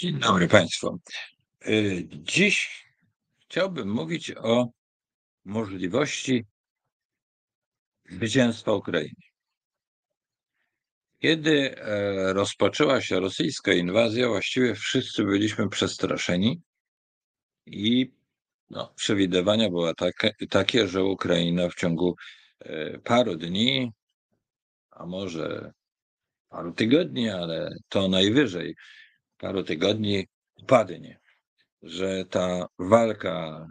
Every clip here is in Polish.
Dzień dobry Państwu. Y, Dziś chciałbym mówić o możliwości zwycięstwa Ukrainy. Kiedy e, rozpoczęła się rosyjska inwazja, właściwie wszyscy byliśmy przestraszeni i no, przewidywania były takie, takie, że Ukraina w ciągu e, paru dni, a może paru tygodni, ale to najwyżej paru tygodni upadnie, że ta walka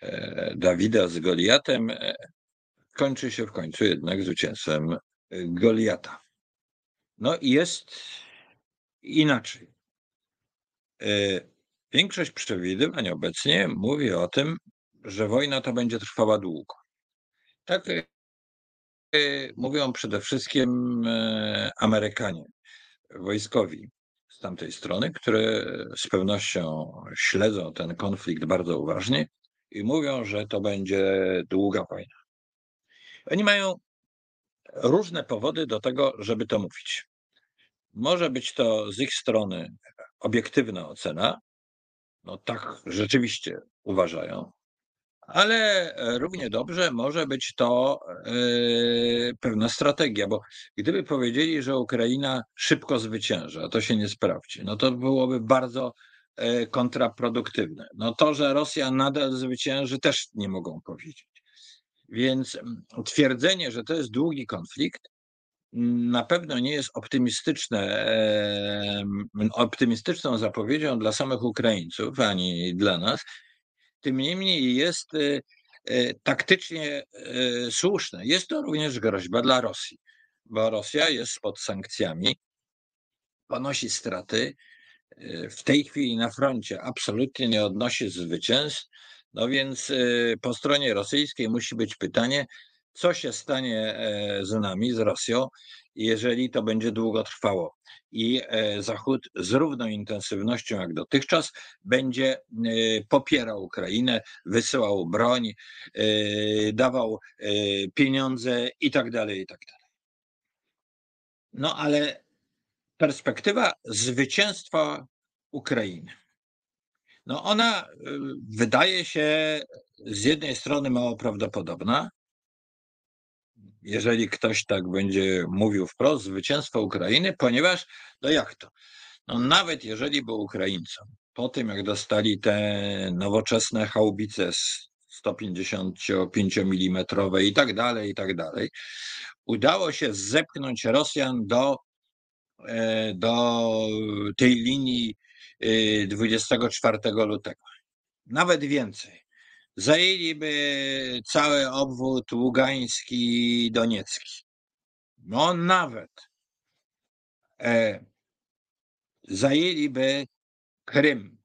e, Dawida z Goliatem e, kończy się w końcu jednak zwycięstwem Goliata. No i jest inaczej. E, większość przewidywań obecnie mówi o tym, że wojna ta będzie trwała długo. Tak mówią przede wszystkim Amerykanie wojskowi z tamtej strony, które z pewnością śledzą ten konflikt bardzo uważnie i mówią, że to będzie długa wojna. Oni mają różne powody do tego, żeby to mówić. Może być to z ich strony obiektywna ocena, no tak rzeczywiście uważają, ale równie dobrze może być to yy, pewna strategia, bo gdyby powiedzieli, że Ukraina szybko zwycięża, a to się nie sprawdzi, no to byłoby bardzo yy, kontraproduktywne. No to, że Rosja nadal zwycięży, też nie mogą powiedzieć. Więc mm, twierdzenie, że to jest długi konflikt, na pewno nie jest optymistyczne, optymistyczną zapowiedzią dla samych Ukraińców, ani dla nas, tym niemniej jest y, y, taktycznie y, słuszne. Jest to również groźba dla Rosji, bo Rosja jest pod sankcjami, ponosi straty. W tej chwili na froncie absolutnie nie odnosi zwycięstw. No więc po stronie rosyjskiej musi być pytanie, co się stanie e, z nami, z Rosją, jeżeli to będzie długo trwało. I e, Zachód z równą intensywnością jak dotychczas będzie e, popierał Ukrainę, wysyłał broń, dawał pieniądze i tak dalej, i tak dalej. No ale perspektywa zwycięstwa Ukrainy. No ona wydaje się z jednej strony mało prawdopodobna, jeżeli ktoś tak będzie mówił wprost, zwycięstwo Ukrainy, ponieważ, no jak to? No nawet jeżeli był Ukraińcą, po tym jak dostali te nowoczesne haubice 155 mm i tak dalej, i tak dalej, udało się zepchnąć Rosjan do, e, do tej linii 24 e, lutego. Nawet więcej zajęliby cały obwód ługański, doniecki. No nawet e, zajęliby Krym.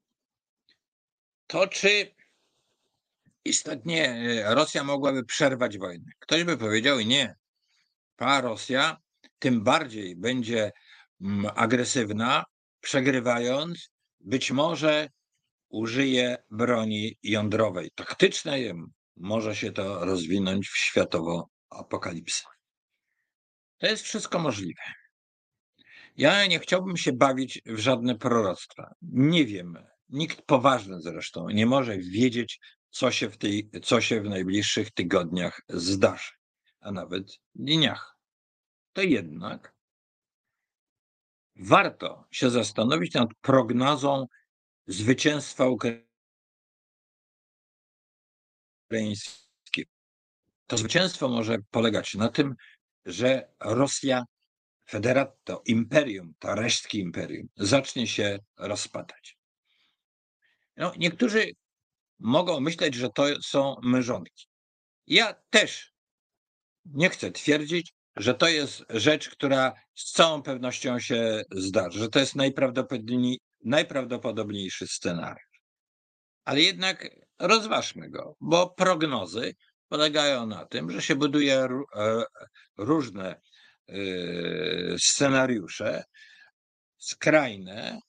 To czy istotnie e, Rosja mogłaby przerwać wojnę? Ktoś by powiedział nie. Ta Rosja tym bardziej będzie mm, agresywna, przegrywając, być może użyje broni jądrowej taktycznej, może się to rozwinąć w światową apokalipsę. To jest wszystko możliwe. Ja nie chciałbym się bawić w żadne proroctwa. Nie wiem, nikt poważny zresztą nie może wiedzieć, co się w, tej, co się w najbliższych tygodniach zdarzy, a nawet dniach. To jednak warto się zastanowić nad prognozą zwycięstwa ukraińskiego. To zwycięstwo może polegać na tym, że Rosja, federat, to imperium, to resztki imperium, zacznie się rozpadać. No, niektórzy mogą myśleć, że to są mężonki. Ja też nie chcę twierdzić, że to jest rzecz, która z całą pewnością się zdarzy, że to jest najprawdopodobniej, najprawdopodobniejszy scenariusz. Ale jednak rozważmy go, bo prognozy polegają na tym, że się buduje e, różne e, scenariusze, skrajne,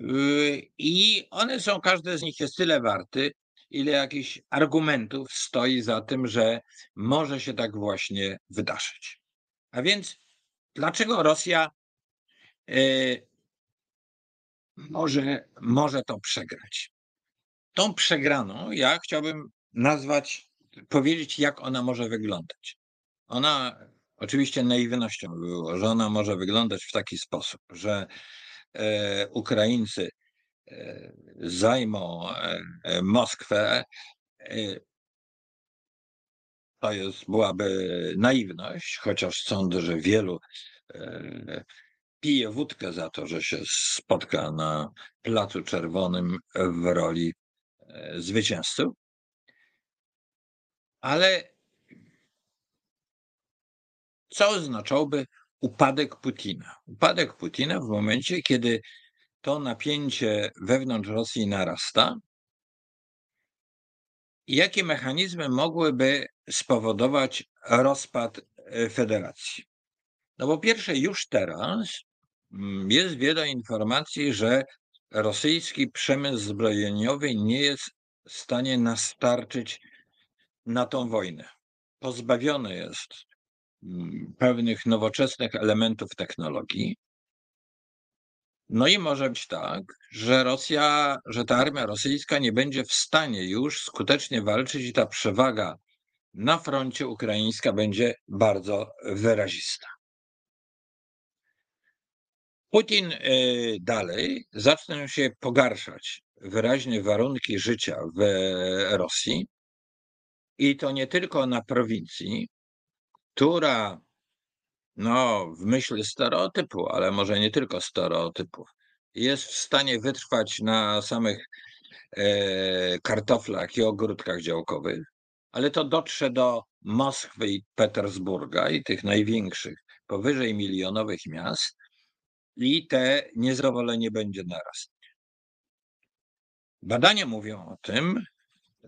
y, i one są, każdy z nich jest tyle warty, ile jakichś argumentów stoi za tym, że może się tak właśnie wydarzyć. A więc dlaczego Rosja e, może, może to przegrać. Tą przegraną ja chciałbym nazwać, powiedzieć, jak ona może wyglądać. Ona oczywiście naiwnością wyłożona może wyglądać w taki sposób, że e, Ukraińcy e, zajmą e Moskwę. E, to jest, byłaby naiwność, chociaż sądzę, że wielu e, pije wódkę za to, że się spotka na Placu Czerwonym w roli e, zwycięzców. Ale co oznaczałby upadek Putina? Upadek Putina w momencie, kiedy to napięcie wewnątrz Rosji narasta. Jakie mechanizmy mogłyby spowodować rozpad e, federacji? No po pierwsze, już teraz mm, jest wiele informacji, że rosyjski przemysł zbrojeniowy nie jest w stanie nastarczyć na tą wojnę. Pozbawiony jest mm, pewnych nowoczesnych elementów technologii. No i może być tak, że Rosja, że ta armia rosyjska nie będzie w stanie już skutecznie walczyć i ta przewaga na froncie ukraińska będzie bardzo wyrazista. Putin y, dalej zaczną się pogarszać wyraźnie warunki życia w Rosji i to nie tylko na prowincji, która no, w myśl stereotypu, ale może nie tylko stereotypów, jest w stanie wytrwać na samych e, kartoflach i ogródkach działkowych, ale to dotrze do Moskwy i Petersburga i tych największych, powyżej milionowych miast, i te niezadowolenie będzie narastać. Badania mówią o tym,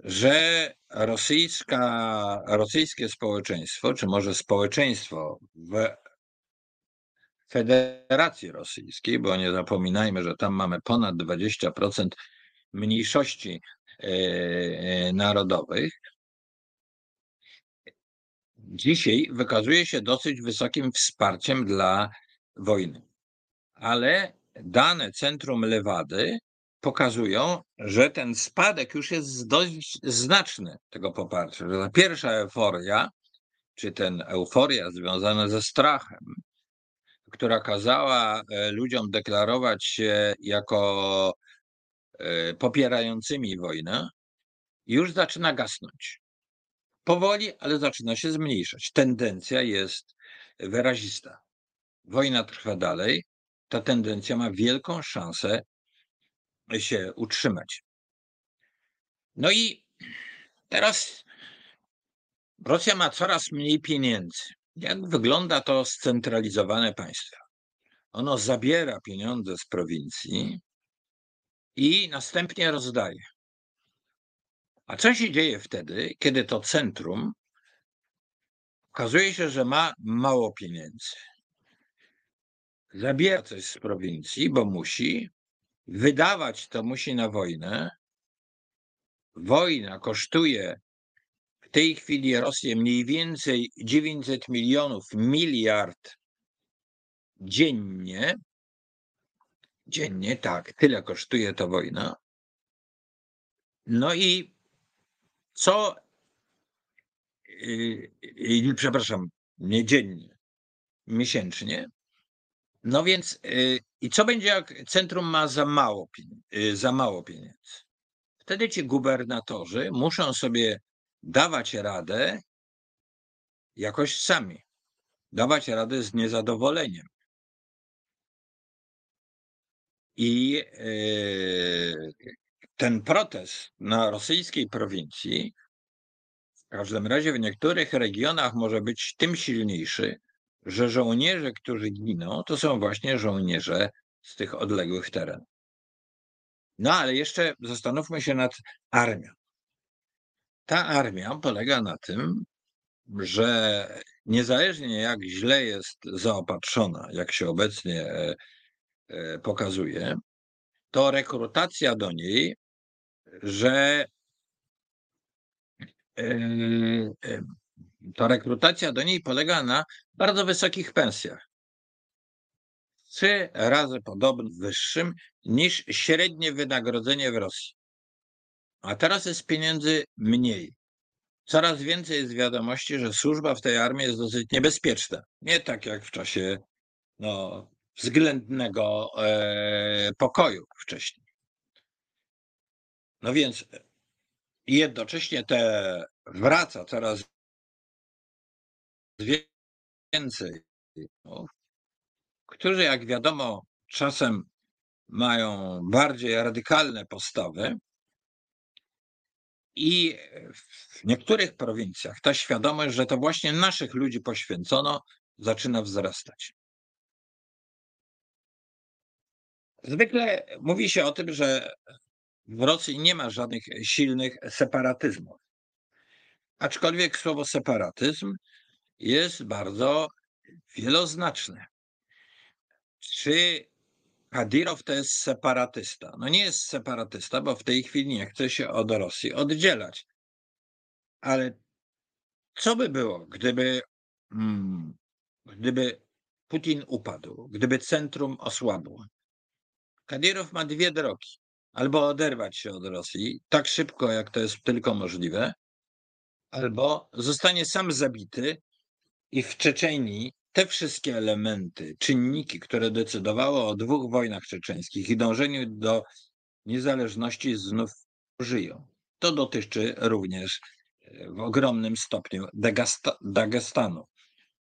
że rosyjska, rosyjskie społeczeństwo, czy może społeczeństwo w Federacji Rosyjskiej, bo nie zapominajmy, że tam mamy ponad 20% mniejszości e, narodowych, dzisiaj wykazuje się dosyć wysokim wsparciem dla wojny ale dane Centrum Lewady pokazują, że ten spadek już jest dość znaczny tego poparcia. Że ta pierwsza euforia, czy ten euforia związana ze strachem, która kazała e, ludziom deklarować się jako e, popierającymi wojnę, już zaczyna gasnąć. Powoli, ale zaczyna się zmniejszać. Tendencja jest wyrazista. Wojna trwa dalej, ta tendencja ma wielką szansę się utrzymać. No i teraz Rosja ma coraz mniej pieniędzy. Jak wygląda to scentralizowane państwo? Ono zabiera pieniądze z prowincji i następnie rozdaje. A co się dzieje wtedy, kiedy to centrum okazuje się, że ma mało pieniędzy? Zabiera coś z prowincji, bo musi, wydawać to musi na wojnę. Wojna kosztuje w tej chwili Rosję mniej więcej 900 milionów, miliard dziennie. Dziennie, tak, tyle kosztuje to wojna. No i co, yy, yy, przepraszam, nie dziennie, miesięcznie. No więc yy, i co będzie, jak centrum ma za mało, yy, za mało pieniędzy? Wtedy ci gubernatorzy muszą sobie dawać radę jakoś sami. Dawać radę z niezadowoleniem. I yy, ten protest na rosyjskiej prowincji w każdym razie w niektórych regionach może być tym silniejszy, że żołnierze, którzy giną, to są właśnie żołnierze z tych odległych terenów. No ale jeszcze zastanówmy się nad armią. Ta armia polega na tym, że niezależnie jak źle jest zaopatrzona, jak się obecnie e, e, pokazuje, to rekrutacja do niej, że e, to rekrutacja do niej polega na bardzo wysokich pensjach. trzy razy podobno wyższym niż średnie wynagrodzenie w Rosji. A teraz jest pieniędzy mniej. Coraz więcej jest wiadomości, że służba w tej armii jest dosyć niebezpieczna. Nie tak jak w czasie no, względnego e, pokoju wcześniej. No więc jednocześnie te wraca coraz więcej, no, którzy jak wiadomo czasem mają bardziej radykalne postawy i w niektórych prowincjach ta świadomość, że to właśnie naszych ludzi poświęcono, zaczyna wzrastać. Zwykle mówi się o tym, że w Rosji nie ma żadnych silnych separatyzmów. Aczkolwiek słowo separatyzm jest bardzo wieloznaczne. Czy Kadirow to jest separatysta? No nie jest separatysta, bo w tej chwili nie chce się od Rosji oddzielać. Ale co by było, gdyby, hmm, gdyby Putin upadł, gdyby centrum osłabło? Kadirow ma dwie drogi. Albo oderwać się od Rosji tak szybko, jak to jest tylko możliwe, albo zostanie sam zabity i w Czeczenii te wszystkie elementy, czynniki, które decydowały o dwóch wojnach czeczeńskich i dążeniu do niezależności znów żyją. To dotyczy również e, w ogromnym stopniu Dagestanu.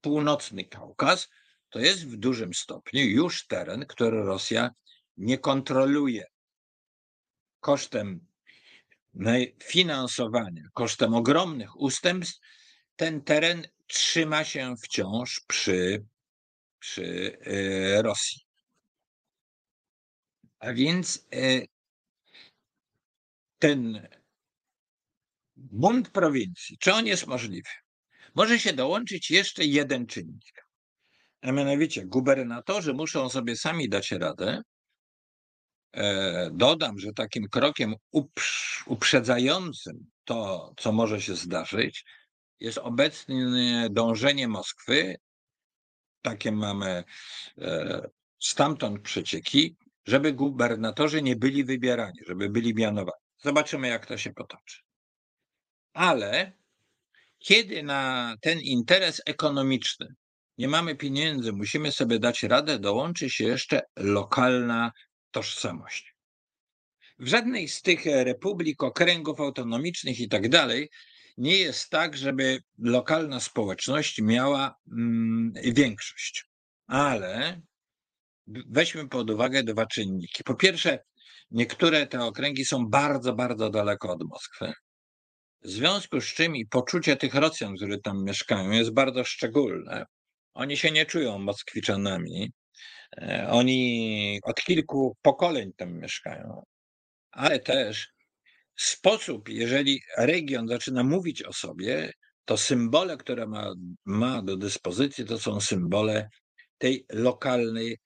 Północny Kaukaz to jest w dużym stopniu już teren, który Rosja nie kontroluje. Kosztem finansowania, kosztem ogromnych ustępstw, ten teren trzyma się wciąż przy, przy e, Rosji. A więc e, ten bunt prowincji, czy on jest możliwy? Może się dołączyć jeszcze jeden czynnik. A mianowicie gubernatorzy muszą sobie sami dać radę. E, dodam, że takim krokiem uprzedzającym to, co może się zdarzyć, jest obecnie dążenie Moskwy, takie mamy e, stamtąd przecieki, żeby gubernatorzy nie byli wybierani, żeby byli mianowani. Zobaczymy, jak to się potoczy. Ale kiedy na ten interes ekonomiczny nie mamy pieniędzy, musimy sobie dać radę, dołączy się jeszcze lokalna tożsamość. W żadnej z tych republik, okręgów autonomicznych i tak dalej nie jest tak, żeby lokalna społeczność miała mm, większość. Ale weźmy pod uwagę dwa czynniki. Po pierwsze, niektóre te okręgi są bardzo, bardzo daleko od Moskwy. W związku z czym i poczucie tych Rosjan, które tam mieszkają, jest bardzo szczególne. Oni się nie czują Moskwiczanami. E, oni od kilku pokoleń tam mieszkają, ale też sposób, jeżeli region zaczyna mówić o sobie, to symbole, które ma, ma do dyspozycji, to są symbole tej lokalnej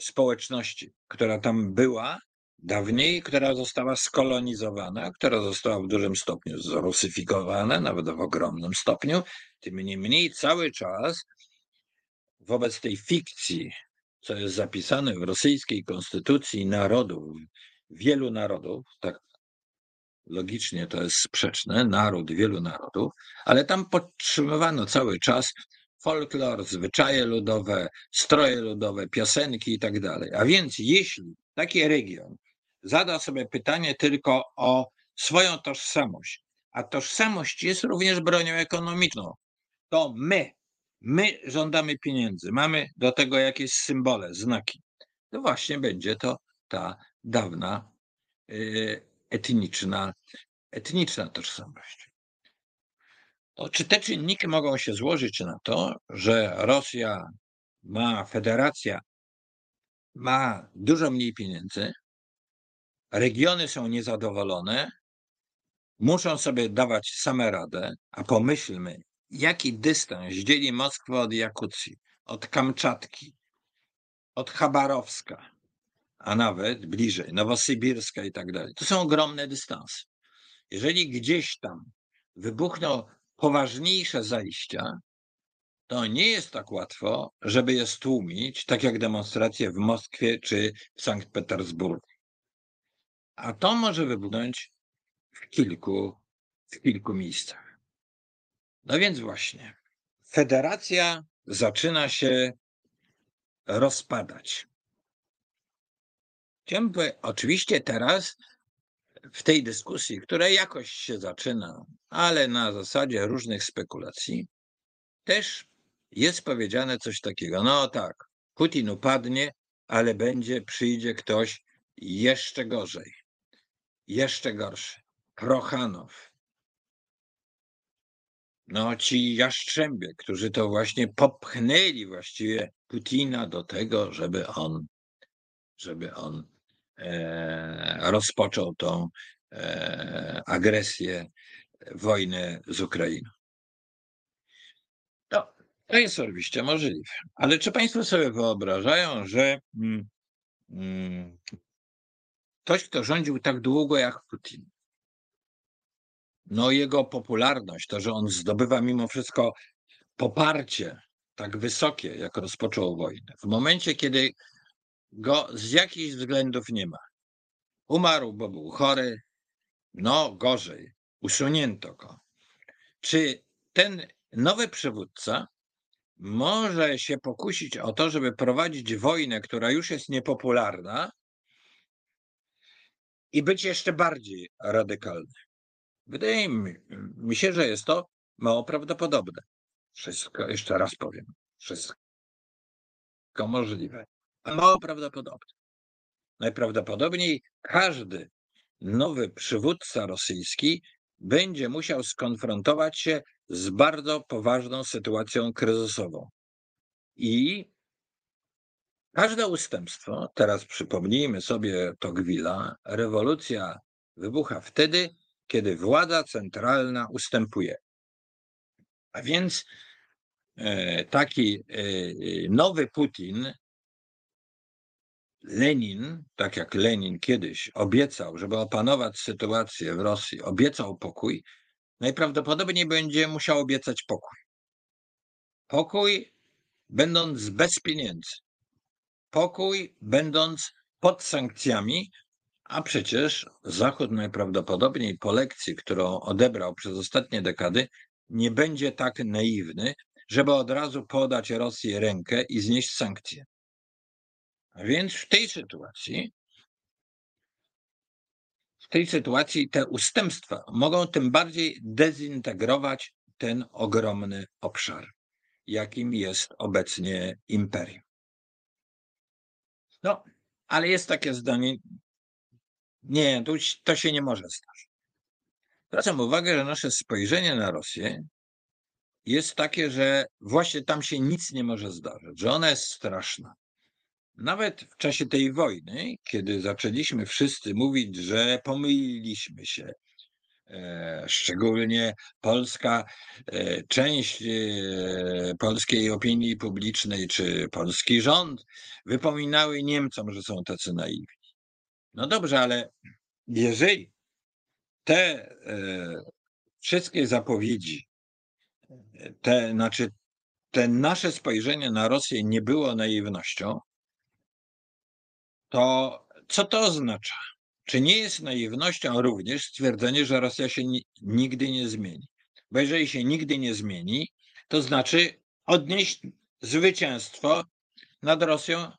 społeczności, która tam była dawniej, która została skolonizowana, która została w dużym stopniu zrusyfikowana, nawet w ogromnym stopniu. Tym niemniej cały czas wobec tej fikcji, co jest zapisane w rosyjskiej konstytucji narodów, wielu narodów, tak logicznie to jest sprzeczne, naród wielu narodów, ale tam podtrzymywano cały czas folklor, zwyczaje ludowe, stroje ludowe, piosenki i tak dalej. A więc jeśli taki region zada sobie pytanie tylko o swoją tożsamość, a tożsamość jest również bronią ekonomiczną, to my, my żądamy pieniędzy, mamy do tego jakieś symbole, znaki. To właśnie będzie to ta dawna y, etniczna, etniczna tożsamość. To czy te czynniki mogą się złożyć na to, że Rosja ma, federacja ma dużo mniej pieniędzy, regiony są niezadowolone, muszą sobie dawać same radę, a pomyślmy, jaki dystans dzieli Moskwę od Jakucji, od Kamczatki, od Chabarowska, a nawet bliżej, Nowosybirska i tak dalej. To są ogromne dystanse. Jeżeli gdzieś tam wybuchną poważniejsze zajścia, to nie jest tak łatwo, żeby je stłumić, tak jak demonstracje w Moskwie czy w Sankt Petersburgu. A to może wybuchnąć w kilku, w kilku miejscach. No więc właśnie, federacja zaczyna się rozpadać. Oczywiście teraz w tej dyskusji, która jakoś się zaczyna, ale na zasadzie różnych spekulacji, też jest powiedziane coś takiego. No tak, Putin upadnie, ale będzie, przyjdzie ktoś jeszcze gorzej, jeszcze gorszy. Prochanow. No ci jaszczębie, którzy to właśnie popchnęli właściwie Putina do tego, żeby on, żeby on rozpoczął tą e, agresję, wojnę z Ukrainą. To, to jest oczywiście możliwe. Ale czy Państwo sobie wyobrażają, że mm, mm, ktoś, kto rządził tak długo jak Putin, no jego popularność, to, że on zdobywa mimo wszystko poparcie tak wysokie, jak rozpoczął wojnę, w momencie, kiedy go z jakichś względów nie ma, umarł, bo był chory, no gorzej, usunięto go. Czy ten nowy przywódca może się pokusić o to, żeby prowadzić wojnę, która już jest niepopularna i być jeszcze bardziej radykalny? Wydaje mi się, że jest to mało prawdopodobne. Wszystko, jeszcze raz powiem, wszystko możliwe, mało prawdopodobne. Najprawdopodobniej każdy nowy przywódca rosyjski będzie musiał skonfrontować się z bardzo poważną sytuacją kryzysową. I każde ustępstwo, teraz przypomnijmy sobie Tocqueville'a, rewolucja wybucha wtedy, kiedy władza centralna ustępuje. A więc e, taki e, nowy Putin, Lenin, tak jak Lenin kiedyś obiecał, żeby opanować sytuację w Rosji, obiecał pokój, najprawdopodobniej będzie musiał obiecać pokój. Pokój, będąc bez pieniędzy. Pokój, będąc pod sankcjami, a przecież Zachód najprawdopodobniej po lekcji, którą odebrał przez ostatnie dekady, nie będzie tak naiwny, żeby od razu podać Rosji rękę i znieść sankcje. Więc w tej sytuacji, w tej sytuacji te ustępstwa mogą tym bardziej dezintegrować ten ogromny obszar, jakim jest obecnie imperium. No, ale jest takie zdanie, nie, to, to się nie może stać. Zwracam uwagę, że nasze spojrzenie na Rosję jest takie, że właśnie tam się nic nie może zdarzyć, że ona jest straszna. Nawet w czasie tej wojny, kiedy zaczęliśmy wszyscy mówić, że pomyliliśmy się, e, szczególnie polska e, część e, polskiej opinii publicznej czy polski rząd wypominały Niemcom, że są tacy naiwni. No dobrze, ale jeżeli te wszystkie zapowiedzi, te, znaczy te nasze spojrzenie na Rosję nie było naiwnością, to co to oznacza? Czy nie jest naiwnością również stwierdzenie, że Rosja się nigdy nie zmieni? Bo jeżeli się nigdy nie zmieni, to znaczy odnieść zwycięstwo nad Rosją.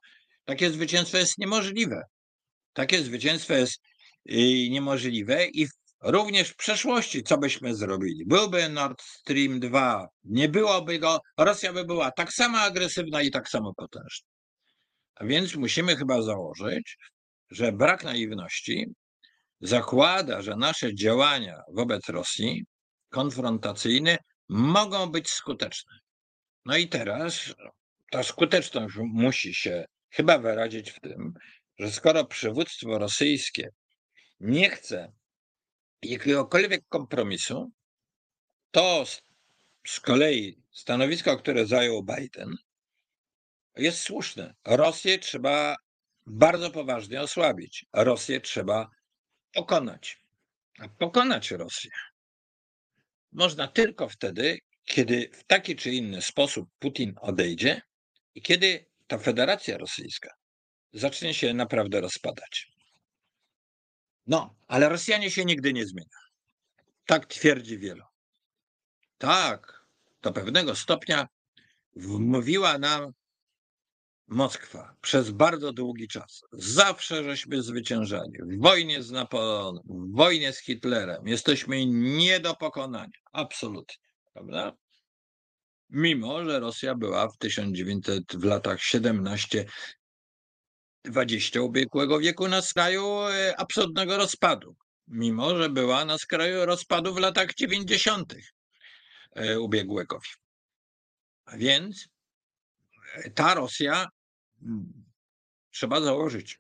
Takie zwycięstwo jest niemożliwe. Takie zwycięstwo jest y, niemożliwe i również w przeszłości, co byśmy zrobili? Byłby Nord Stream 2, nie byłoby go, Rosja by była tak samo agresywna i tak samo potężna. Więc musimy chyba założyć, że brak naiwności zakłada, że nasze działania wobec Rosji konfrontacyjne mogą być skuteczne. No i teraz ta skuteczność musi się chyba wyrazić w tym, że skoro przywództwo rosyjskie nie chce jakiegokolwiek kompromisu, to z kolei stanowisko, które zajął Biden, jest słuszne. Rosję trzeba bardzo poważnie osłabić. Rosję trzeba pokonać. A pokonać Rosję można tylko wtedy, kiedy w taki czy inny sposób Putin odejdzie i kiedy ta Federacja Rosyjska zacznie się naprawdę rozpadać. No, ale Rosjanie się nigdy nie zmienią. Tak twierdzi wielu. Tak, do pewnego stopnia wmówiła nam Moskwa przez bardzo długi czas. Zawsze żeśmy zwyciężali. W wojnie z Napoleonem, w wojnie z Hitlerem. Jesteśmy nie do pokonania. Absolutnie. Prawda? Mimo, że Rosja była w 1900, w latach 17 20 ubiegłego wieku na skraju e, absolutnego rozpadu, mimo że była na skraju rozpadu w latach 90. E, ubiegłego wieku. A więc e, ta Rosja, trzeba założyć,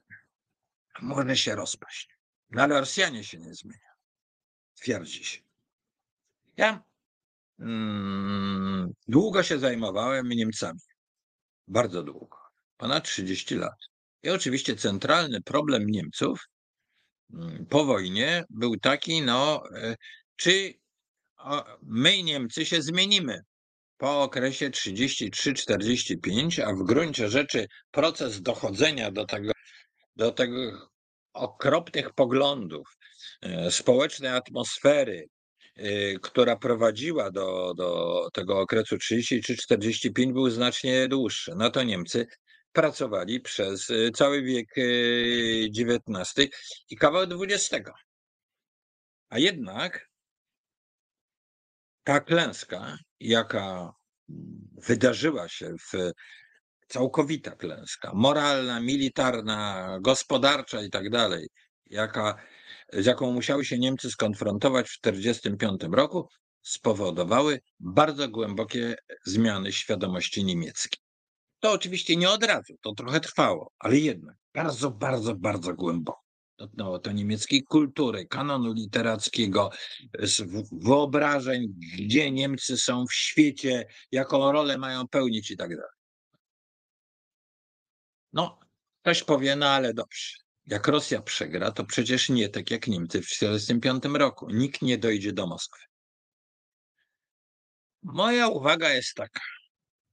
może się rozpaść. No ale Rosjanie się nie zmieniają, twierdzi się. Ja mm, długo się zajmowałem Niemcami. Bardzo długo. Ponad 30 lat. I oczywiście centralny problem Niemców mm, po wojnie był taki, no, e, czy my Niemcy się zmienimy po okresie 33-45, a w gruncie rzeczy proces dochodzenia do tego, do tego okropnych poglądów, e, społecznej atmosfery, e, która prowadziła do, do tego okresu 33-45 był znacznie dłuższy. No to Niemcy pracowali przez y, cały wiek XIX i kawał XX. A jednak ta klęska, jaka wydarzyła się w całkowita klęska, moralna, militarna, gospodarcza i tak dalej, jaka, z jaką musiały się Niemcy skonfrontować w 1945 roku, spowodowały bardzo głębokie zmiany świadomości niemieckiej. To oczywiście nie od razu, to trochę trwało, ale jednak bardzo, bardzo, bardzo głęboko. Dotknęło to niemieckiej kultury, kanonu literackiego, wyobrażeń, gdzie Niemcy są w świecie, jaką rolę mają pełnić i tak dalej. No, ktoś powie, no ale dobrze. Jak Rosja przegra, to przecież nie tak jak Niemcy w 1945 roku. Nikt nie dojdzie do Moskwy. Moja uwaga jest taka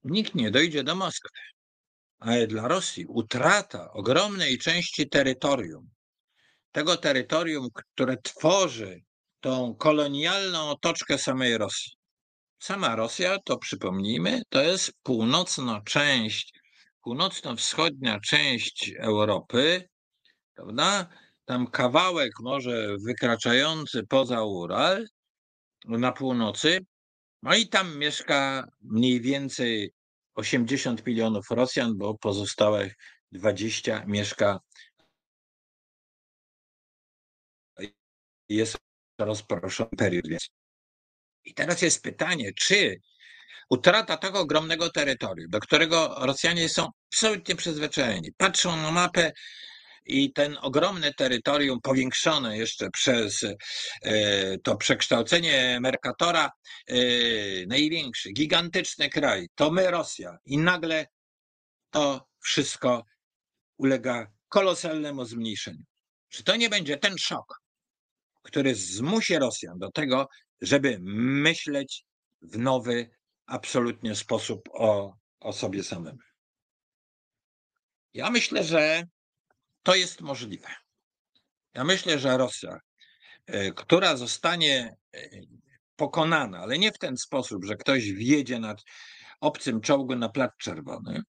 nikt nie dojdzie do Moskwy. Ale dla Rosji utrata ogromnej części terytorium, tego terytorium, które tworzy tą kolonialną otoczkę samej Rosji. Sama Rosja, to przypomnijmy, to jest północna część, północno-wschodnia część Europy, prawda? Tam kawałek może wykraczający poza Ural na północy, no i tam mieszka mniej więcej 80 milionów Rosjan, bo pozostałych 20 mieszka jest rozproszony period. I teraz jest pytanie, czy utrata tego ogromnego terytorium, do którego Rosjanie są absolutnie przyzwyczajeni, patrzą na mapę i ten ogromne terytorium powiększone jeszcze przez e, to przekształcenie Mercatora, e, największy, gigantyczny kraj, to my Rosja i nagle to wszystko ulega kolosalnemu zmniejszeniu. Czy to nie będzie ten szok, który zmusi Rosjan do tego, żeby myśleć w nowy, absolutnie sposób o, o sobie samym? Ja myślę, że to jest możliwe. Ja myślę, że Rosja, e, która zostanie e, pokonana, ale nie w ten sposób, że ktoś wjedzie nad obcym czołgu na Plac Czerwony,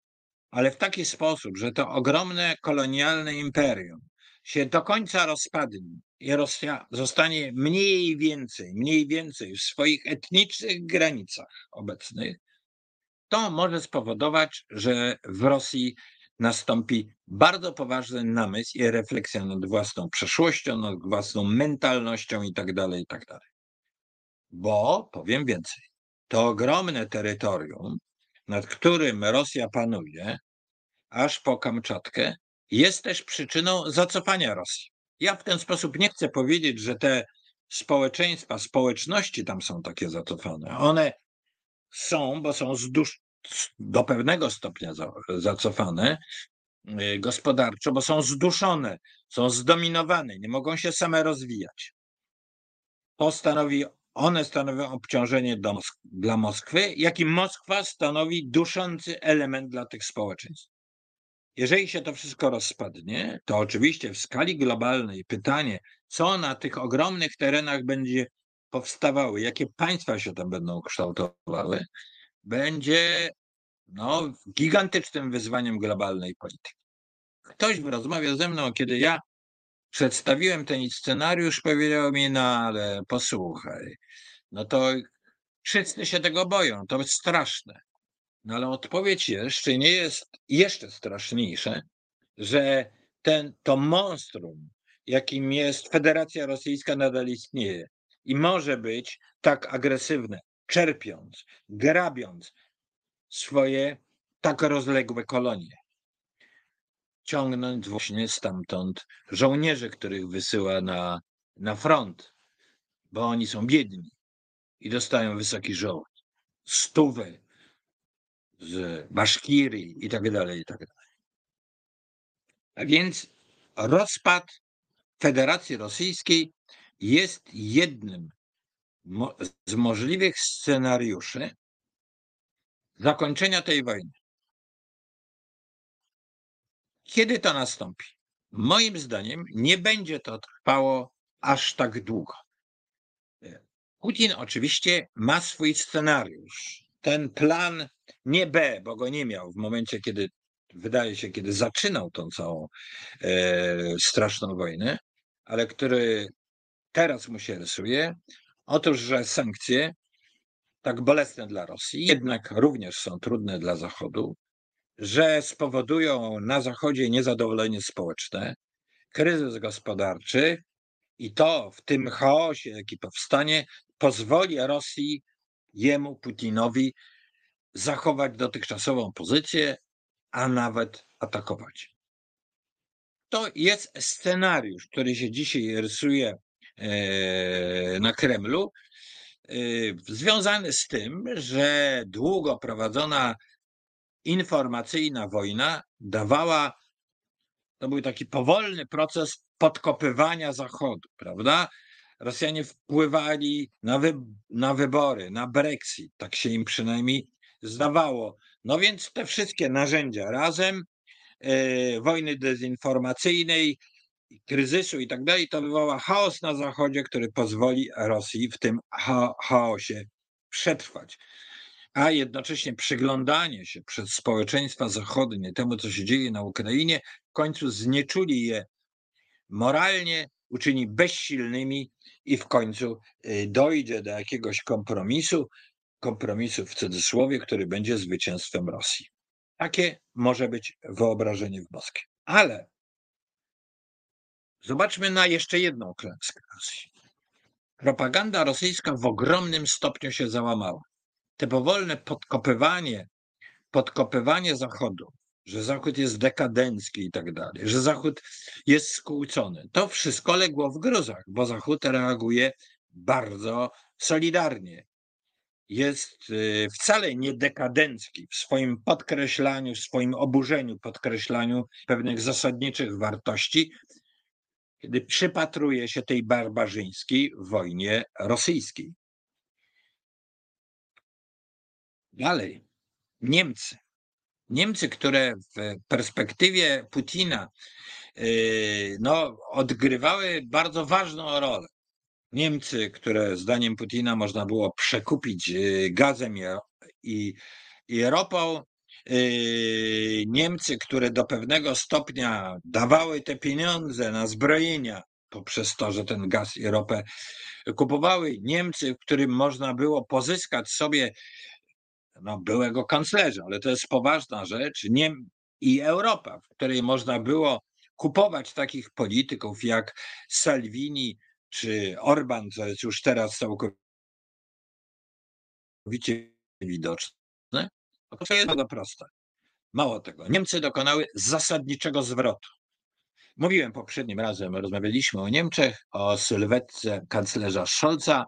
ale w taki sposób, że to ogromne kolonialne imperium się do końca rozpadnie i Rosja zostanie mniej więcej, mniej więcej w swoich etnicznych granicach obecnych, to może spowodować, że w Rosji nastąpi bardzo poważny namysł i refleksja nad własną przeszłością, nad własną mentalnością itd., tak itd. Tak Bo, powiem więcej, to ogromne terytorium, nad którym Rosja panuje, aż po Kamczatkę, jest też przyczyną zacofania Rosji. Ja w ten sposób nie chcę powiedzieć, że te społeczeństwa, społeczności tam są takie zacofane. One są, bo są z dusz, do pewnego stopnia zacofane y, gospodarczo, bo są zduszone, są zdominowane, nie mogą się same rozwijać. To stanowi one stanowią obciążenie do dla Moskwy, jak i Moskwa stanowi duszący element dla tych społeczeństw. Jeżeli się to wszystko rozpadnie, to oczywiście w skali globalnej pytanie, co na tych ogromnych terenach będzie powstawały, jakie państwa się tam będą kształtowały, będzie no, gigantycznym wyzwaniem globalnej polityki. Ktoś w rozmowie ze mną, kiedy ja przedstawiłem ten scenariusz, powiedział mi, no ale posłuchaj, no to wszyscy się tego boją, to jest straszne. No ale odpowiedź jeszcze nie jest jeszcze straszniejsze, że ten, to monstrum, jakim jest Federacja Rosyjska, nadal istnieje i może być tak agresywne, czerpiąc, grabiąc swoje tak rozległe kolonie. Ciągnąć właśnie stamtąd żołnierzy, których wysyła na, na front, bo oni są biedni i dostają wysoki żołd, stówy z Baszkirii i tak dalej, i tak dalej. A więc rozpad Federacji Rosyjskiej jest jednym z możliwych scenariuszy zakończenia tej wojny. Kiedy to nastąpi? Moim zdaniem nie będzie to trwało aż tak długo. Putin oczywiście ma swój scenariusz. Ten plan nie B, bo go nie miał w momencie, kiedy wydaje się, kiedy zaczynał tą całą e, straszną wojnę, ale który teraz mu się rysuje. Otóż, że sankcje tak bolesne dla Rosji, jednak również są trudne dla Zachodu, że spowodują na Zachodzie niezadowolenie społeczne, kryzys gospodarczy i to w tym chaosie, jaki powstanie, pozwoli Rosji, jemu, Putinowi, zachować dotychczasową pozycję, a nawet atakować. To jest scenariusz, który się dzisiaj rysuje e, na Kremlu, e, związany z tym, że długo prowadzona informacyjna wojna dawała, to był taki powolny proces podkopywania Zachodu, prawda? Rosjanie wpływali na, wy, na wybory, na Brexit, tak się im przynajmniej zdawało. No więc te wszystkie narzędzia razem, e, wojny dezinformacyjnej, kryzysu i tak dalej, to wywoła chaos na Zachodzie, który pozwoli Rosji w tym cha chaosie przetrwać. A jednocześnie przyglądanie się przez społeczeństwa zachodnie temu, co się dzieje na Ukrainie, w końcu znieczuli je moralnie, uczyni bezsilnymi i w końcu y, dojdzie do jakiegoś kompromisu, kompromisu w cudzysłowie, który będzie zwycięstwem Rosji. Takie może być wyobrażenie w Moskwie. Ale zobaczmy na jeszcze jedną klęskę Rosji. Propaganda rosyjska w ogromnym stopniu się załamała. Te powolne podkopywanie, podkopywanie Zachodu, że Zachód jest dekadencki i tak dalej, że Zachód jest skłócony, to wszystko legło w gruzach, bo Zachód reaguje bardzo solidarnie jest y, wcale nie dekadencki w swoim podkreślaniu, w swoim oburzeniu, podkreślaniu pewnych zasadniczych wartości, kiedy przypatruje się tej barbarzyńskiej wojnie rosyjskiej. Dalej, Niemcy. Niemcy, które w perspektywie Putina y, no, odgrywały bardzo ważną rolę. Niemcy, które zdaniem Putina można było przekupić y, gazem i, i ropą, y, Niemcy, które do pewnego stopnia dawały te pieniądze na zbrojenia poprzez to, że ten gaz i ropę kupowały, Niemcy, w którym można było pozyskać sobie no, byłego kanclerza, ale to jest poważna rzecz, Niem i Europa, w której można było kupować takich polityków jak Salvini, czy Orban, co jest już teraz całkowicie widoczne, no to jest bardzo proste. Mało tego, Niemcy dokonały zasadniczego zwrotu. Mówiłem poprzednim razem, rozmawialiśmy o Niemczech, o sylwetce kanclerza Scholza.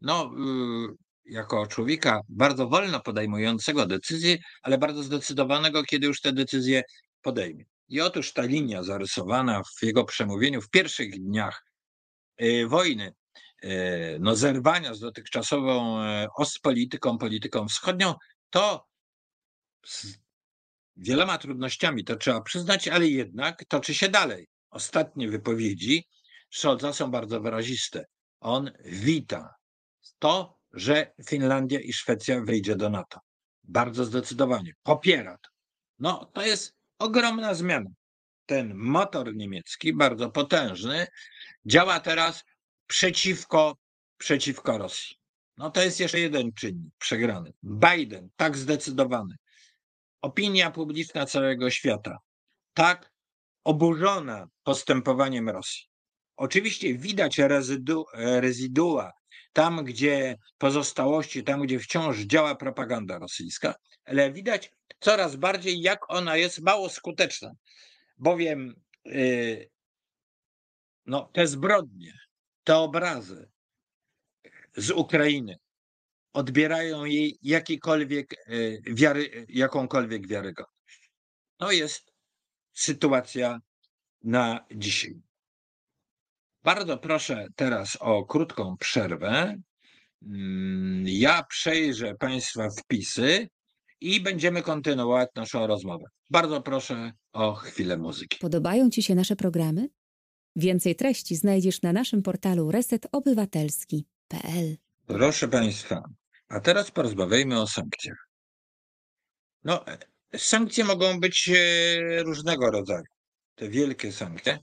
No, yy, jako człowieka bardzo wolno podejmującego decyzje, ale bardzo zdecydowanego, kiedy już te decyzje podejmie. I otóż ta linia zarysowana w jego przemówieniu w pierwszych dniach Y, wojny e, no, zerwania z dotychczasową e, ostpolityką, polityką wschodnią, to z wieloma trudnościami, to trzeba przyznać, ale jednak toczy się dalej. Ostatnie wypowiedzi Scholza są bardzo wyraziste. On wita to, że Finlandia i Szwecja wejdzie do NATO. Bardzo zdecydowanie. Popiera to. No, to jest ogromna zmiana. Ten motor niemiecki, bardzo potężny, działa teraz przeciwko, przeciwko Rosji. No to jest jeszcze jeden czynnik przegrany. Biden, tak zdecydowany. Opinia publiczna całego świata, tak oburzona postępowaniem Rosji. Oczywiście widać rezydu, rezydua tam, gdzie pozostałości, tam, gdzie wciąż działa propaganda rosyjska, ale widać coraz bardziej, jak ona jest mało skuteczna, bowiem yy, no, te zbrodnie, te obrazy z Ukrainy odbierają jej jakikolwiek yy, wiary, jakąkolwiek wiarygodność. To jest sytuacja na dzisiaj. Bardzo proszę teraz o krótką przerwę. Mm, ja przejrzę Państwa wpisy i będziemy kontynuować naszą rozmowę. Bardzo proszę o chwilę muzyki. Podobają Ci się nasze programy? Więcej treści znajdziesz na naszym portalu resetobywatelski.pl. Proszę Państwa, a teraz porozmawiajmy o sankcjach. No, sankcje mogą być e, różnego rodzaju. Te wielkie sankcje,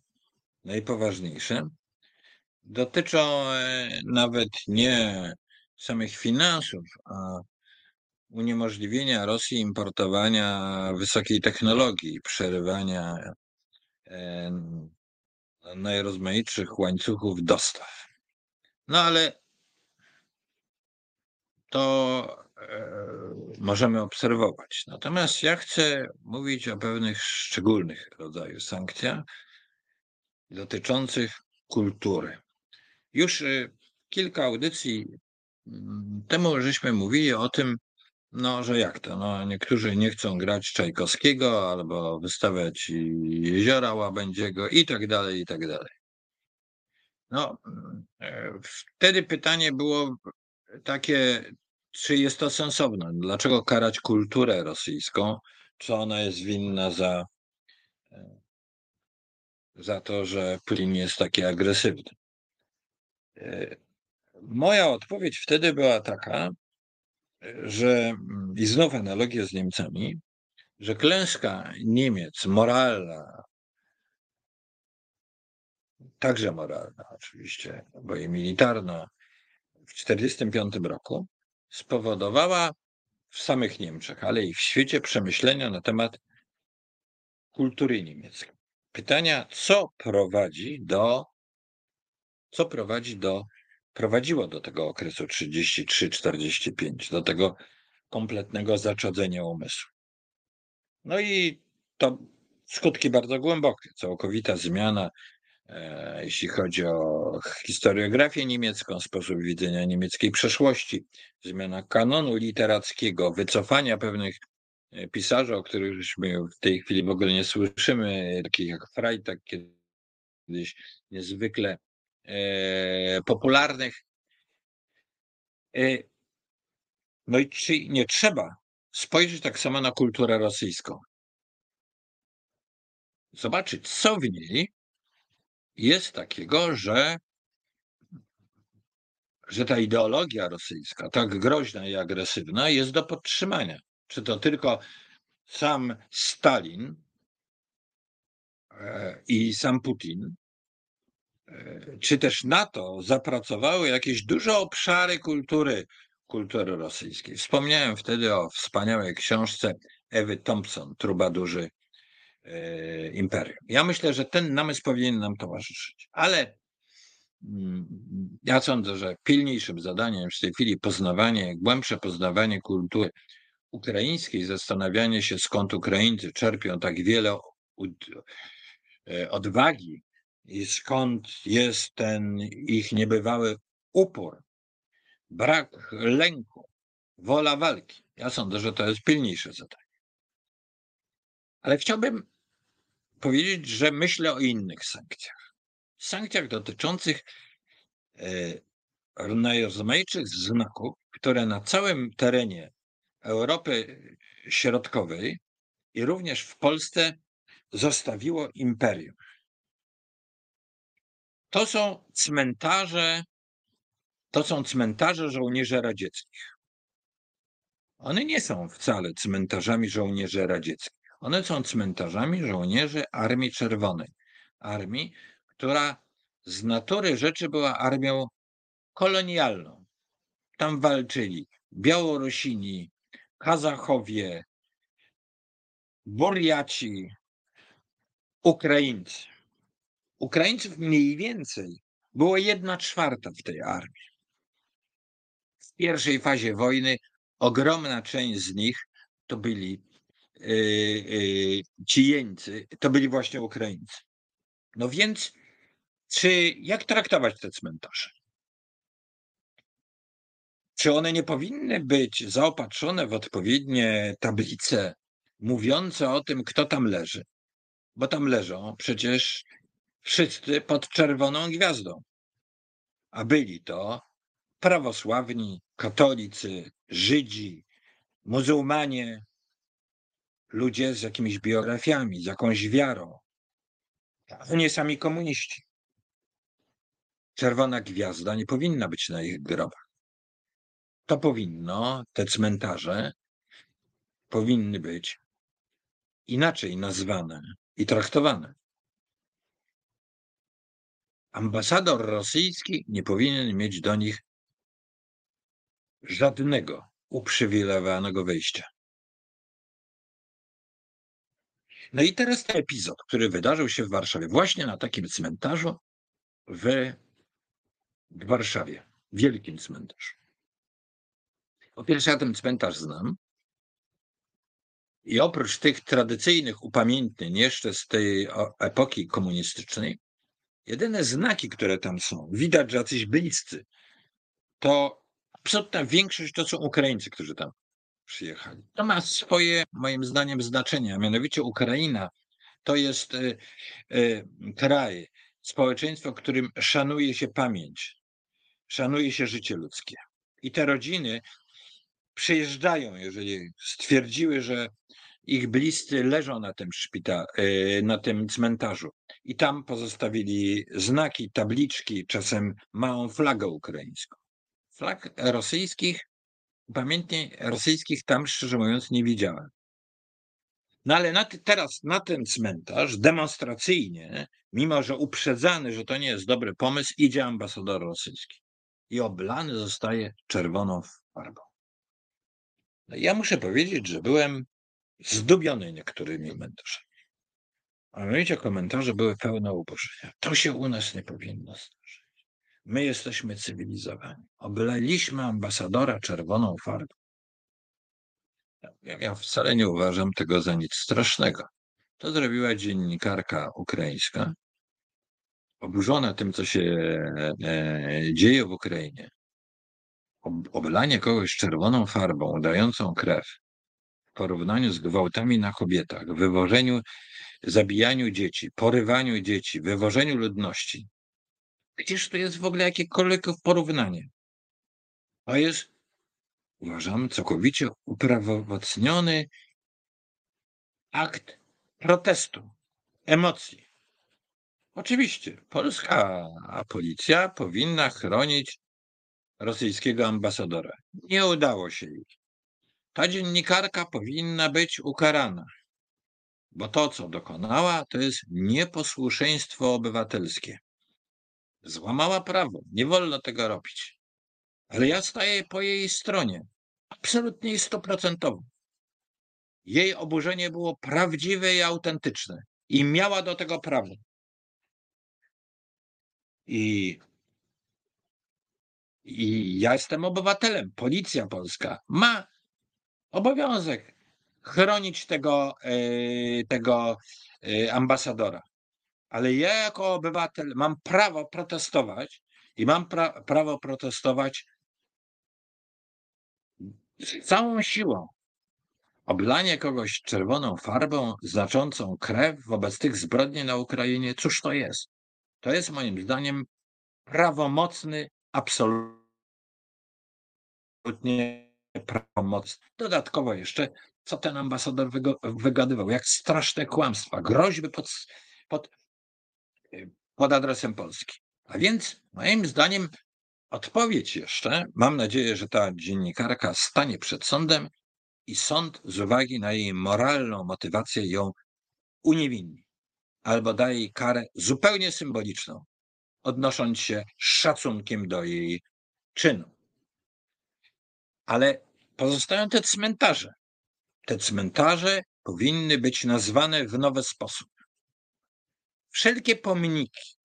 najpoważniejsze, dotyczą e, nawet nie samych finansów, a uniemożliwienia Rosji importowania wysokiej technologii, przerywania e, najrozmaitszych łańcuchów dostaw. No ale to e, możemy obserwować. Natomiast ja chcę mówić o pewnych szczególnych rodzajach sankcjach dotyczących kultury. Już y, kilka audycji mm, temu żeśmy mówili o tym, no, że jak to, no, niektórzy nie chcą grać Czajkowskiego albo wystawiać Jeziora Łabędziego i tak dalej, i tak dalej. No, e, wtedy pytanie było takie, czy jest to sensowne? Dlaczego karać kulturę rosyjską? Czy ona jest winna za, e, za to, że Putin jest taki agresywny? E, moja odpowiedź wtedy była taka, że i znów analogia z Niemcami, że klęska Niemiec moralna, także moralna oczywiście, bo i militarna, w 1945 roku spowodowała w samych Niemczech, ale i w świecie przemyślenia na temat kultury niemieckiej. Pytania, co prowadzi do co prowadzi do, prowadziło do tego okresu 33-45, do tego kompletnego zaczadzenia umysłu. No i to skutki bardzo głębokie, całkowita zmiana, e, jeśli chodzi o historiografię niemiecką, sposób widzenia niemieckiej przeszłości, zmiana kanonu literackiego, wycofania pewnych e, pisarzy, o których w tej chwili w ogóle nie słyszymy, takich jak Freitag, kiedyś niezwykle popularnych. E, no i czy nie trzeba spojrzeć tak samo na kulturę rosyjską? Zobaczyć, co w niej jest takiego, że, że ta ideologia rosyjska, tak groźna i agresywna, jest do podtrzymania. Czy to tylko sam Stalin e, i sam Putin, czy też NATO zapracowały jakieś duże obszary kultury, kultury rosyjskiej. Wspomniałem wtedy o wspaniałej książce Ewy Thompson, Trubadurzy e, Imperium. Ja myślę, że ten namysł powinien nam towarzyszyć, ale mm, ja sądzę, że pilniejszym zadaniem w tej chwili poznawanie, głębsze poznawanie kultury ukraińskiej, zastanawianie się skąd Ukraińcy czerpią tak wiele e, odwagi i skąd jest ten ich niebywały upór, brak lęku, wola walki. Ja sądzę, że to jest pilniejsze zadanie. Ale chciałbym powiedzieć, że myślę o innych sankcjach. Sankcjach dotyczących e, najrozmaitszych znaków, które na całym terenie Europy Środkowej i również w Polsce zostawiło imperium. To są cmentarze, to są cmentarze żołnierzy radzieckich. One nie są wcale cmentarzami żołnierzy radzieckich. One są cmentarzami żołnierzy Armii Czerwonej. Armii, która z natury rzeczy była armią kolonialną. Tam walczyli Białorusini, Kazachowie, Burjaci, Ukraińcy. Ukraińców mniej więcej było jedna czwarta w tej armii. W pierwszej fazie wojny ogromna część z nich to byli yy, yy, ci jeńcy, to byli właśnie Ukraińcy. No więc, czy jak traktować te cmentarze? Czy one nie powinny być zaopatrzone w odpowiednie tablice mówiące o tym, kto tam leży? Bo tam leżą przecież wszyscy pod czerwoną gwiazdą. A byli to prawosławni, katolicy, Żydzi, muzułmanie, ludzie z jakimiś biografiami, z jakąś wiarą, a nie sami komuniści. Czerwona gwiazda nie powinna być na ich grobach. To powinno, te cmentarze powinny być inaczej nazwane i traktowane. Ambasador rosyjski nie powinien mieć do nich żadnego uprzywilejowanego wejścia. No i teraz ten epizod, który wydarzył się w Warszawie, właśnie na takim cmentarzu w Warszawie, wielkim cmentarzu. Po pierwsze, ja ten cmentarz znam. I oprócz tych tradycyjnych upamiętnień jeszcze z tej epoki komunistycznej, jedyne znaki, które tam są, widać, że jacyś bliscy, to absolutna większość to są Ukraińcy, którzy tam przyjechali. To ma swoje, moim zdaniem, znaczenie, a mianowicie Ukraina to jest y, y, kraj, społeczeństwo, w którym szanuje się pamięć, szanuje się życie ludzkie. I te rodziny przyjeżdżają, jeżeli stwierdziły, że ich bliscy leżą na tym szpita, y, na tym cmentarzu i tam pozostawili znaki, tabliczki, czasem małą flagę ukraińską. Flag rosyjskich, pamiętnie rosyjskich tam szczerze mówiąc nie widziałem. No ale na, teraz na ten cmentarz demonstracyjnie, mimo że uprzedzany, że to nie jest dobry pomysł, idzie ambasador rosyjski i oblany zostaje czerwoną farbą. No ja muszę powiedzieć, że byłem zdubiony niektórymi komentarzami. A mianowicie komentarze były pełne ubożenia. To się u nas nie powinno zdarzyć. My jesteśmy cywilizowani. Oblaliśmy ambasadora czerwoną farbą. Ja, wcale nie uważam tego za nic strasznego. To zrobiła dziennikarka ukraińska, oburzona tym, co się e, dzieje w Ukrainie. Oblanie kogoś czerwoną farbą, dającą krew, porównaniu z gwałtami na kobietach, wywożeniu, zabijaniu dzieci, porywaniu dzieci, wywożeniu ludności. Gdzież to jest w ogóle jakiekolwiek porównanie? To jest, uważam, całkowicie uprawomocniony akt protestu, emocji. Oczywiście, polska policja powinna chronić rosyjskiego ambasadora. Nie udało się jej. Ta dziennikarka powinna być ukarana, bo to, co dokonała, to jest nieposłuszeństwo obywatelskie. Złamała prawo, nie wolno tego robić. Ale ja staję po jej stronie, absolutnie i stoprocentowo. Jej oburzenie było prawdziwe i autentyczne i miała do tego prawo. I i ja jestem obywatelem. Policja polska ma obowiązek chronić tego, e, tego e, ambasadora. Ale ja jako obywatel mam prawo protestować i mam pra prawo protestować z całą siłą. Oblanie kogoś czerwoną farbą znaczącą krew wobec tych zbrodni na Ukrainie, cóż to jest? To jest moim zdaniem prawomocny absolutnie prawomocne. Dodatkowo jeszcze, co ten ambasador wygadywał, jak straszne kłamstwa, groźby pod, pod, y, pod adresem Polski. A więc moim zdaniem odpowiedź jeszcze, mam nadzieję, że ta dziennikarka stanie przed sądem i sąd z uwagi na jej moralną motywację ją uniewinni albo daje jej karę zupełnie symboliczną, odnosząc się z szacunkiem do jej czynu. Ale pozostają te cmentarze. Te cmentarze powinny być nazwane w nowy sposób. Wszelkie pomniki,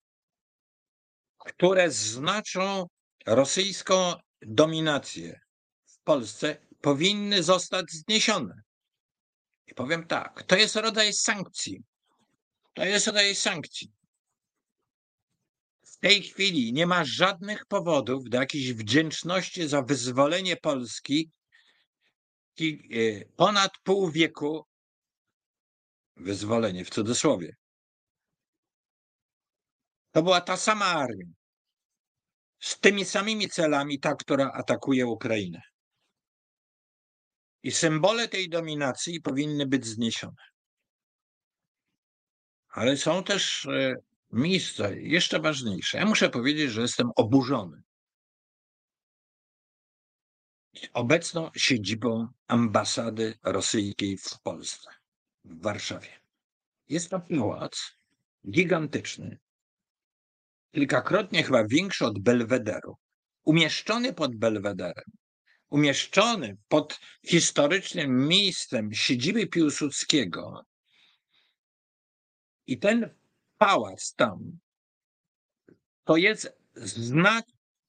które znaczą rosyjską dominację w Polsce, powinny zostać zniesione. I powiem tak, to jest rodzaj sankcji. To jest rodzaj sankcji. Tej chwili nie ma żadnych powodów do jakiejś wdzięczności za wyzwolenie Polski e, ponad pół wieku wyzwolenie w cudzysłowie. To była ta sama armia. Z tymi samymi celami, ta, która atakuje Ukrainę. I symbole tej dominacji powinny być zniesione. Ale są też e, miejsca jeszcze ważniejsze. Ja muszę powiedzieć, że jestem oburzony obecną siedzibą ambasady rosyjskiej w Polsce, w Warszawie. Jest to pałac gigantyczny, kilkakrotnie chyba większy od Belwederu, umieszczony pod Belwederem, umieszczony pod historycznym miejscem siedziby Piłsudskiego. I ten pałac tam to jest znak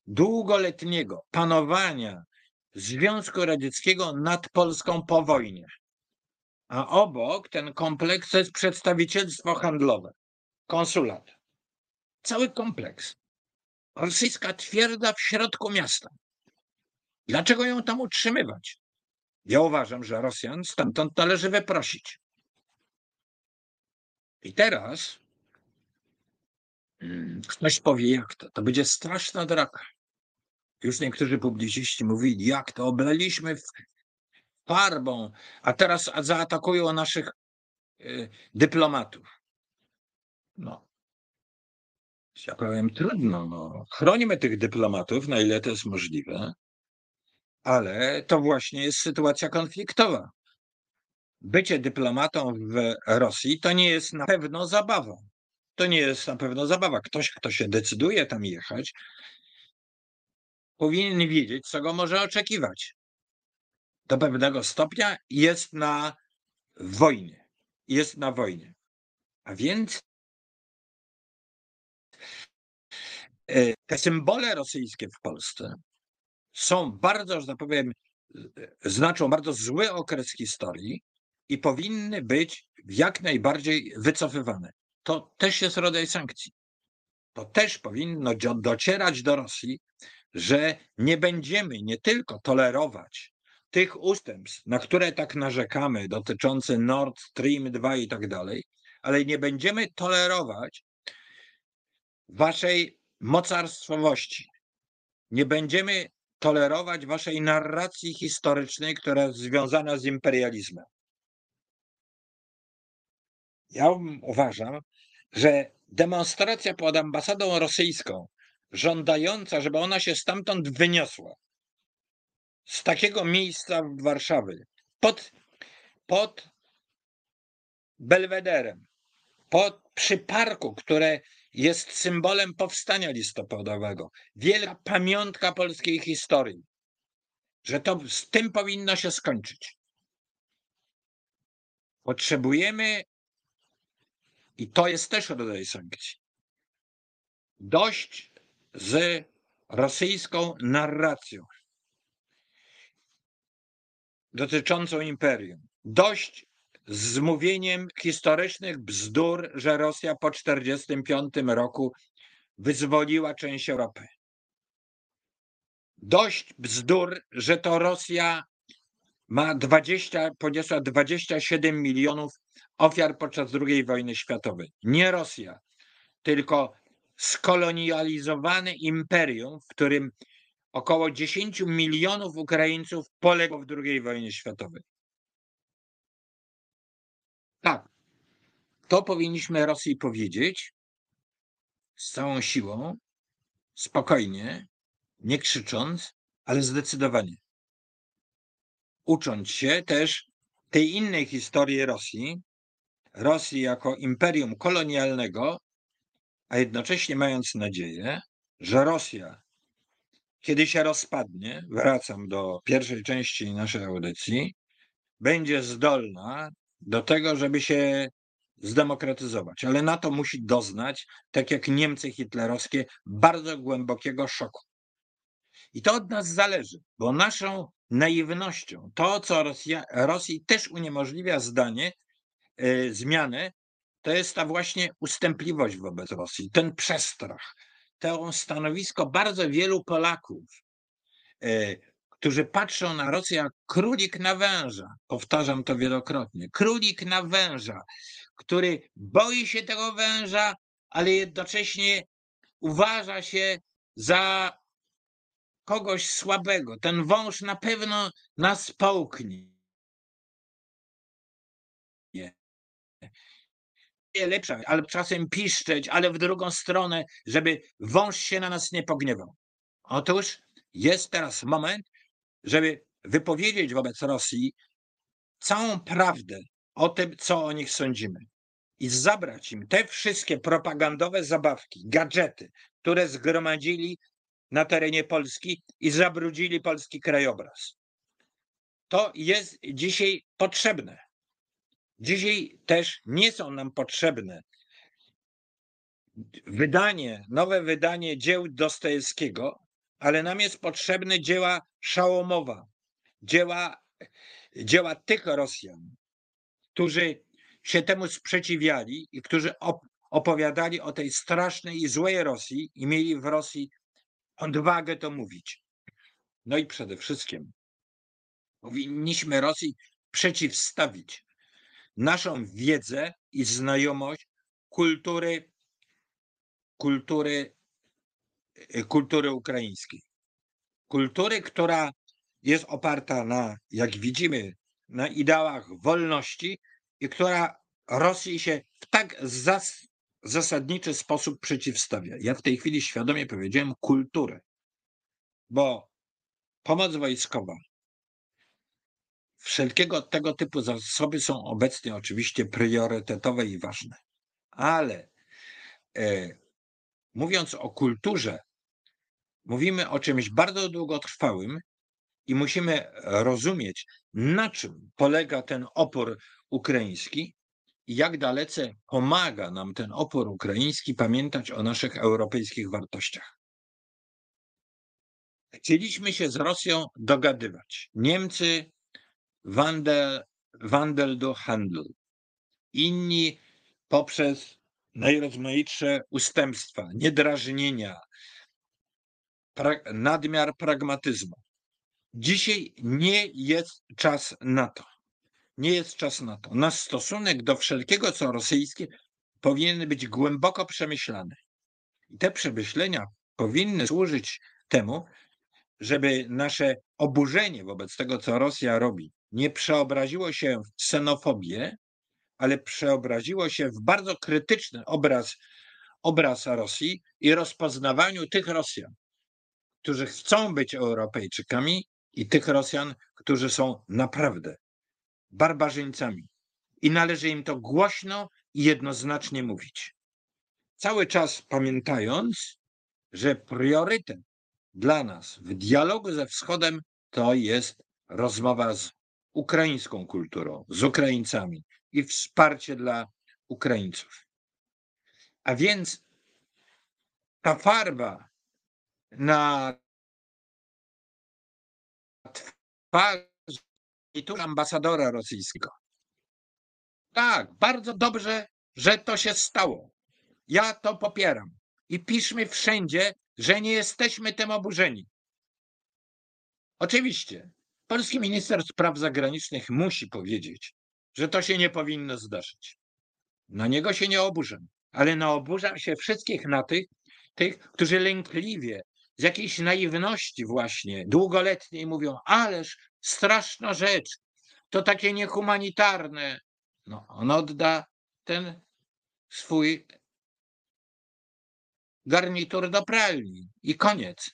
długoletniego panowania Związku Radzieckiego nad Polską po wojnie. A obok ten kompleks to jest przedstawicielstwo handlowe, konsulat. Cały kompleks. Rosyjska twierdza w środku miasta. Dlaczego ją tam utrzymywać? Ja uważam, że Rosjan stamtąd należy wyprosić. I teraz ktoś powie, jak to? To będzie straszna draka. Już niektórzy publicyści mówili, jak to oblaliśmy farbą, a teraz zaatakują naszych y, dyplomatów. No. Ja powiem, trudno. No. Chronimy tych dyplomatów, na ile to jest możliwe, ale to właśnie jest sytuacja konfliktowa. Bycie dyplomatą w Rosji to nie jest na pewno zabawa. To nie jest na pewno zabawa. Ktoś, kto się decyduje tam jechać, powinien wiedzieć, co go może oczekiwać. Do pewnego stopnia jest na wojnie. Jest na wojnie. A więc e, te symbole rosyjskie w Polsce są bardzo, że tak powiem, znaczą bardzo zły okres historii i powinny być jak najbardziej wycofywane. To też jest rodzaj sankcji. To też powinno docierać do Rosji, że nie będziemy nie tylko tolerować tych ustępstw, na które tak narzekamy, dotyczące Nord Stream 2 i tak dalej, ale nie będziemy tolerować waszej mocarstwowości. Nie będziemy tolerować waszej narracji historycznej, która jest związana z imperializmem. Ja uważam, że demonstracja pod ambasadą rosyjską żądająca, żeby ona się stamtąd wyniosła. Z takiego miejsca w Warszawy, pod, pod Belwederem, pod, przy parku, które jest symbolem powstania listopadowego. Wielka pamiątka polskiej historii. Że to z tym powinno się skończyć. Potrzebujemy, i to jest też rodzaj sankcji, dość z rosyjską narracją dotyczącą imperium. Dość z mówieniem historycznych bzdur, że Rosja po 1945 roku wyzwoliła część Europy. Dość bzdur, że to Rosja ma 20, poniosła 27 milionów ofiar podczas II wojny światowej. Nie Rosja, tylko skolonializowane imperium, w którym około 10 milionów Ukraińców poległo w II wojnie światowej. Tak, to powinniśmy Rosji powiedzieć z całą siłą, spokojnie, nie krzycząc, ale zdecydowanie. Ucząc się też tej innej historii Rosji, Rosji jako imperium kolonialnego, a jednocześnie mając nadzieję, że Rosja, kiedy się rozpadnie, wracam do pierwszej części naszej audycji, będzie zdolna do tego, żeby się zdemokratyzować, ale na to musi doznać, tak jak Niemcy hitlerowskie, bardzo głębokiego szoku. I to od nas zależy, bo naszą naiwnością, to co Rosja, Rosji też uniemożliwia zdanie, zmianę, to jest ta właśnie ustępliwość wobec Rosji, ten przestrach, to stanowisko bardzo wielu Polaków, y, którzy patrzą na Rosję jak królik na węża. Powtarzam to wielokrotnie. Królik na węża, który boi się tego węża, ale jednocześnie uważa się za kogoś słabego. Ten wąż na pewno nas połknie. Lepsza, ale czasem piszczeć, ale w drugą stronę, żeby wąż się na nas nie pogniewał. Otóż jest teraz moment, żeby wypowiedzieć wobec Rosji całą prawdę o tym, co o nich sądzimy. I zabrać im te wszystkie propagandowe zabawki, gadżety, które zgromadzili na terenie Polski i zabrudzili polski krajobraz. To jest dzisiaj potrzebne. Dzisiaj też nie są nam potrzebne wydanie, nowe wydanie dzieł Dostojewskiego, ale nam jest potrzebne dzieła Szałomowa, dzieła, dzieła tych Rosjan, którzy się temu sprzeciwiali i którzy opowiadali o tej strasznej i złej Rosji i mieli w Rosji odwagę to mówić. No i przede wszystkim powinniśmy Rosji przeciwstawić naszą wiedzę i znajomość kultury, kultury, e, kultury ukraińskiej. Kultury, która jest oparta na, jak widzimy, na ideałach wolności i która Rosji się w tak zas zasadniczy sposób przeciwstawia. Ja w tej chwili świadomie powiedziałem kulturę, bo pomoc wojskowa, wszelkiego tego typu zasoby są obecnie oczywiście priorytetowe i ważne, ale e, mówiąc o kulturze, mówimy o czymś bardzo długotrwałym i musimy rozumieć, na czym polega ten opór ukraiński i jak dalece pomaga nam ten opór ukraiński pamiętać o naszych europejskich wartościach. Chcieliśmy się z Rosją dogadywać. Niemcy Wandel, Wandel do handlu. Inni poprzez najrozmaitsze ustępstwa, niedrażnienia, pra, nadmiar pragmatyzmu. Dzisiaj nie jest czas na to nie jest czas na to. Nasz stosunek do wszelkiego, co rosyjskie, powinien być głęboko przemyślany. I te przemyślenia powinny służyć temu, żeby nasze oburzenie wobec tego, co Rosja robi, nie przeobraziło się w ksenofobię, ale przeobraziło się w bardzo krytyczny obraz, obraz Rosji i rozpoznawaniu tych Rosjan, którzy chcą być Europejczykami i tych Rosjan, którzy są naprawdę barbarzyńcami i należy im to głośno i jednoznacznie mówić. Cały czas pamiętając, że priorytet dla nas w dialogu ze Wschodem to jest rozmowa z ukraińską kulturą, z Ukraińcami i wsparcie dla Ukraińców. A więc ta farba na twarzy ambasadora rosyjskiego. Tak, bardzo dobrze, że to się stało. Ja to popieram. I piszmy wszędzie, że nie jesteśmy tym oburzeni. Oczywiście, polski minister spraw zagranicznych musi powiedzieć, że to się nie powinno zdarzyć. Na niego się nie oburzam, ale na oburzam się wszystkich na tych, tych, którzy lękliwie z jakiejś naiwności właśnie długoletniej mówią, ależ straszna rzecz, to takie niehumanitarne. No, on odda ten swój garnitur do pralni i koniec.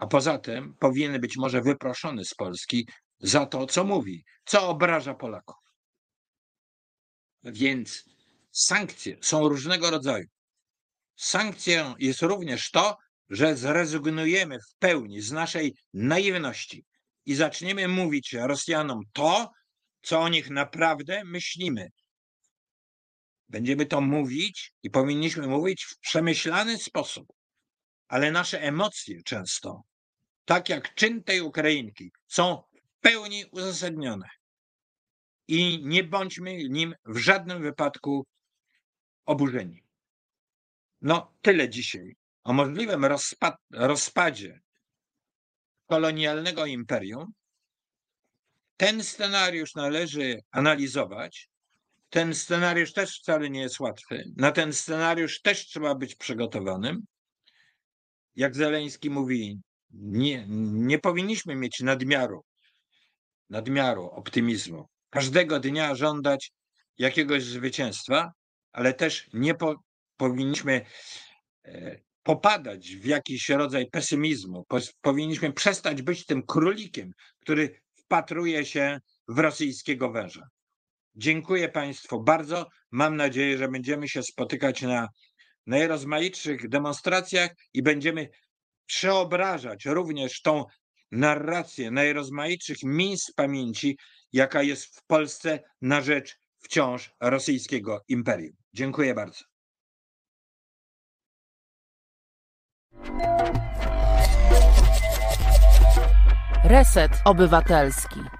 A poza tym powinien być może wyproszony z Polski za to, co mówi, co obraża Polaków. Więc sankcje są różnego rodzaju. Sankcją jest również to, że zrezygnujemy w pełni z naszej naiwności i zaczniemy mówić Rosjanom to, co o nich naprawdę myślimy. Będziemy to mówić i powinniśmy mówić w przemyślany sposób, ale nasze emocje często, tak jak czyn tej Ukrainki, są w pełni uzasadnione. I nie bądźmy nim w żadnym wypadku oburzeni. No, tyle dzisiaj o możliwym rozpad, rozpadzie kolonialnego imperium. Ten scenariusz należy analizować. Ten scenariusz też wcale nie jest łatwy. Na ten scenariusz też trzeba być przygotowanym. Jak Zeleński mówi, nie, nie powinniśmy mieć nadmiaru, nadmiaru optymizmu. Każdego dnia żądać jakiegoś zwycięstwa, ale też nie po, powinniśmy e, popadać w jakiś rodzaj pesymizmu. Powinniśmy przestać być tym królikiem, który wpatruje się w rosyjskiego węża. Dziękuję Państwu bardzo. Mam nadzieję, że będziemy się spotykać na najrozmaitszych demonstracjach i będziemy przeobrażać również tą narrację najrozmaitszych miejsc pamięci, jaka jest w Polsce na rzecz wciąż rosyjskiego imperium. Dziękuję bardzo. Reset Obywatelski.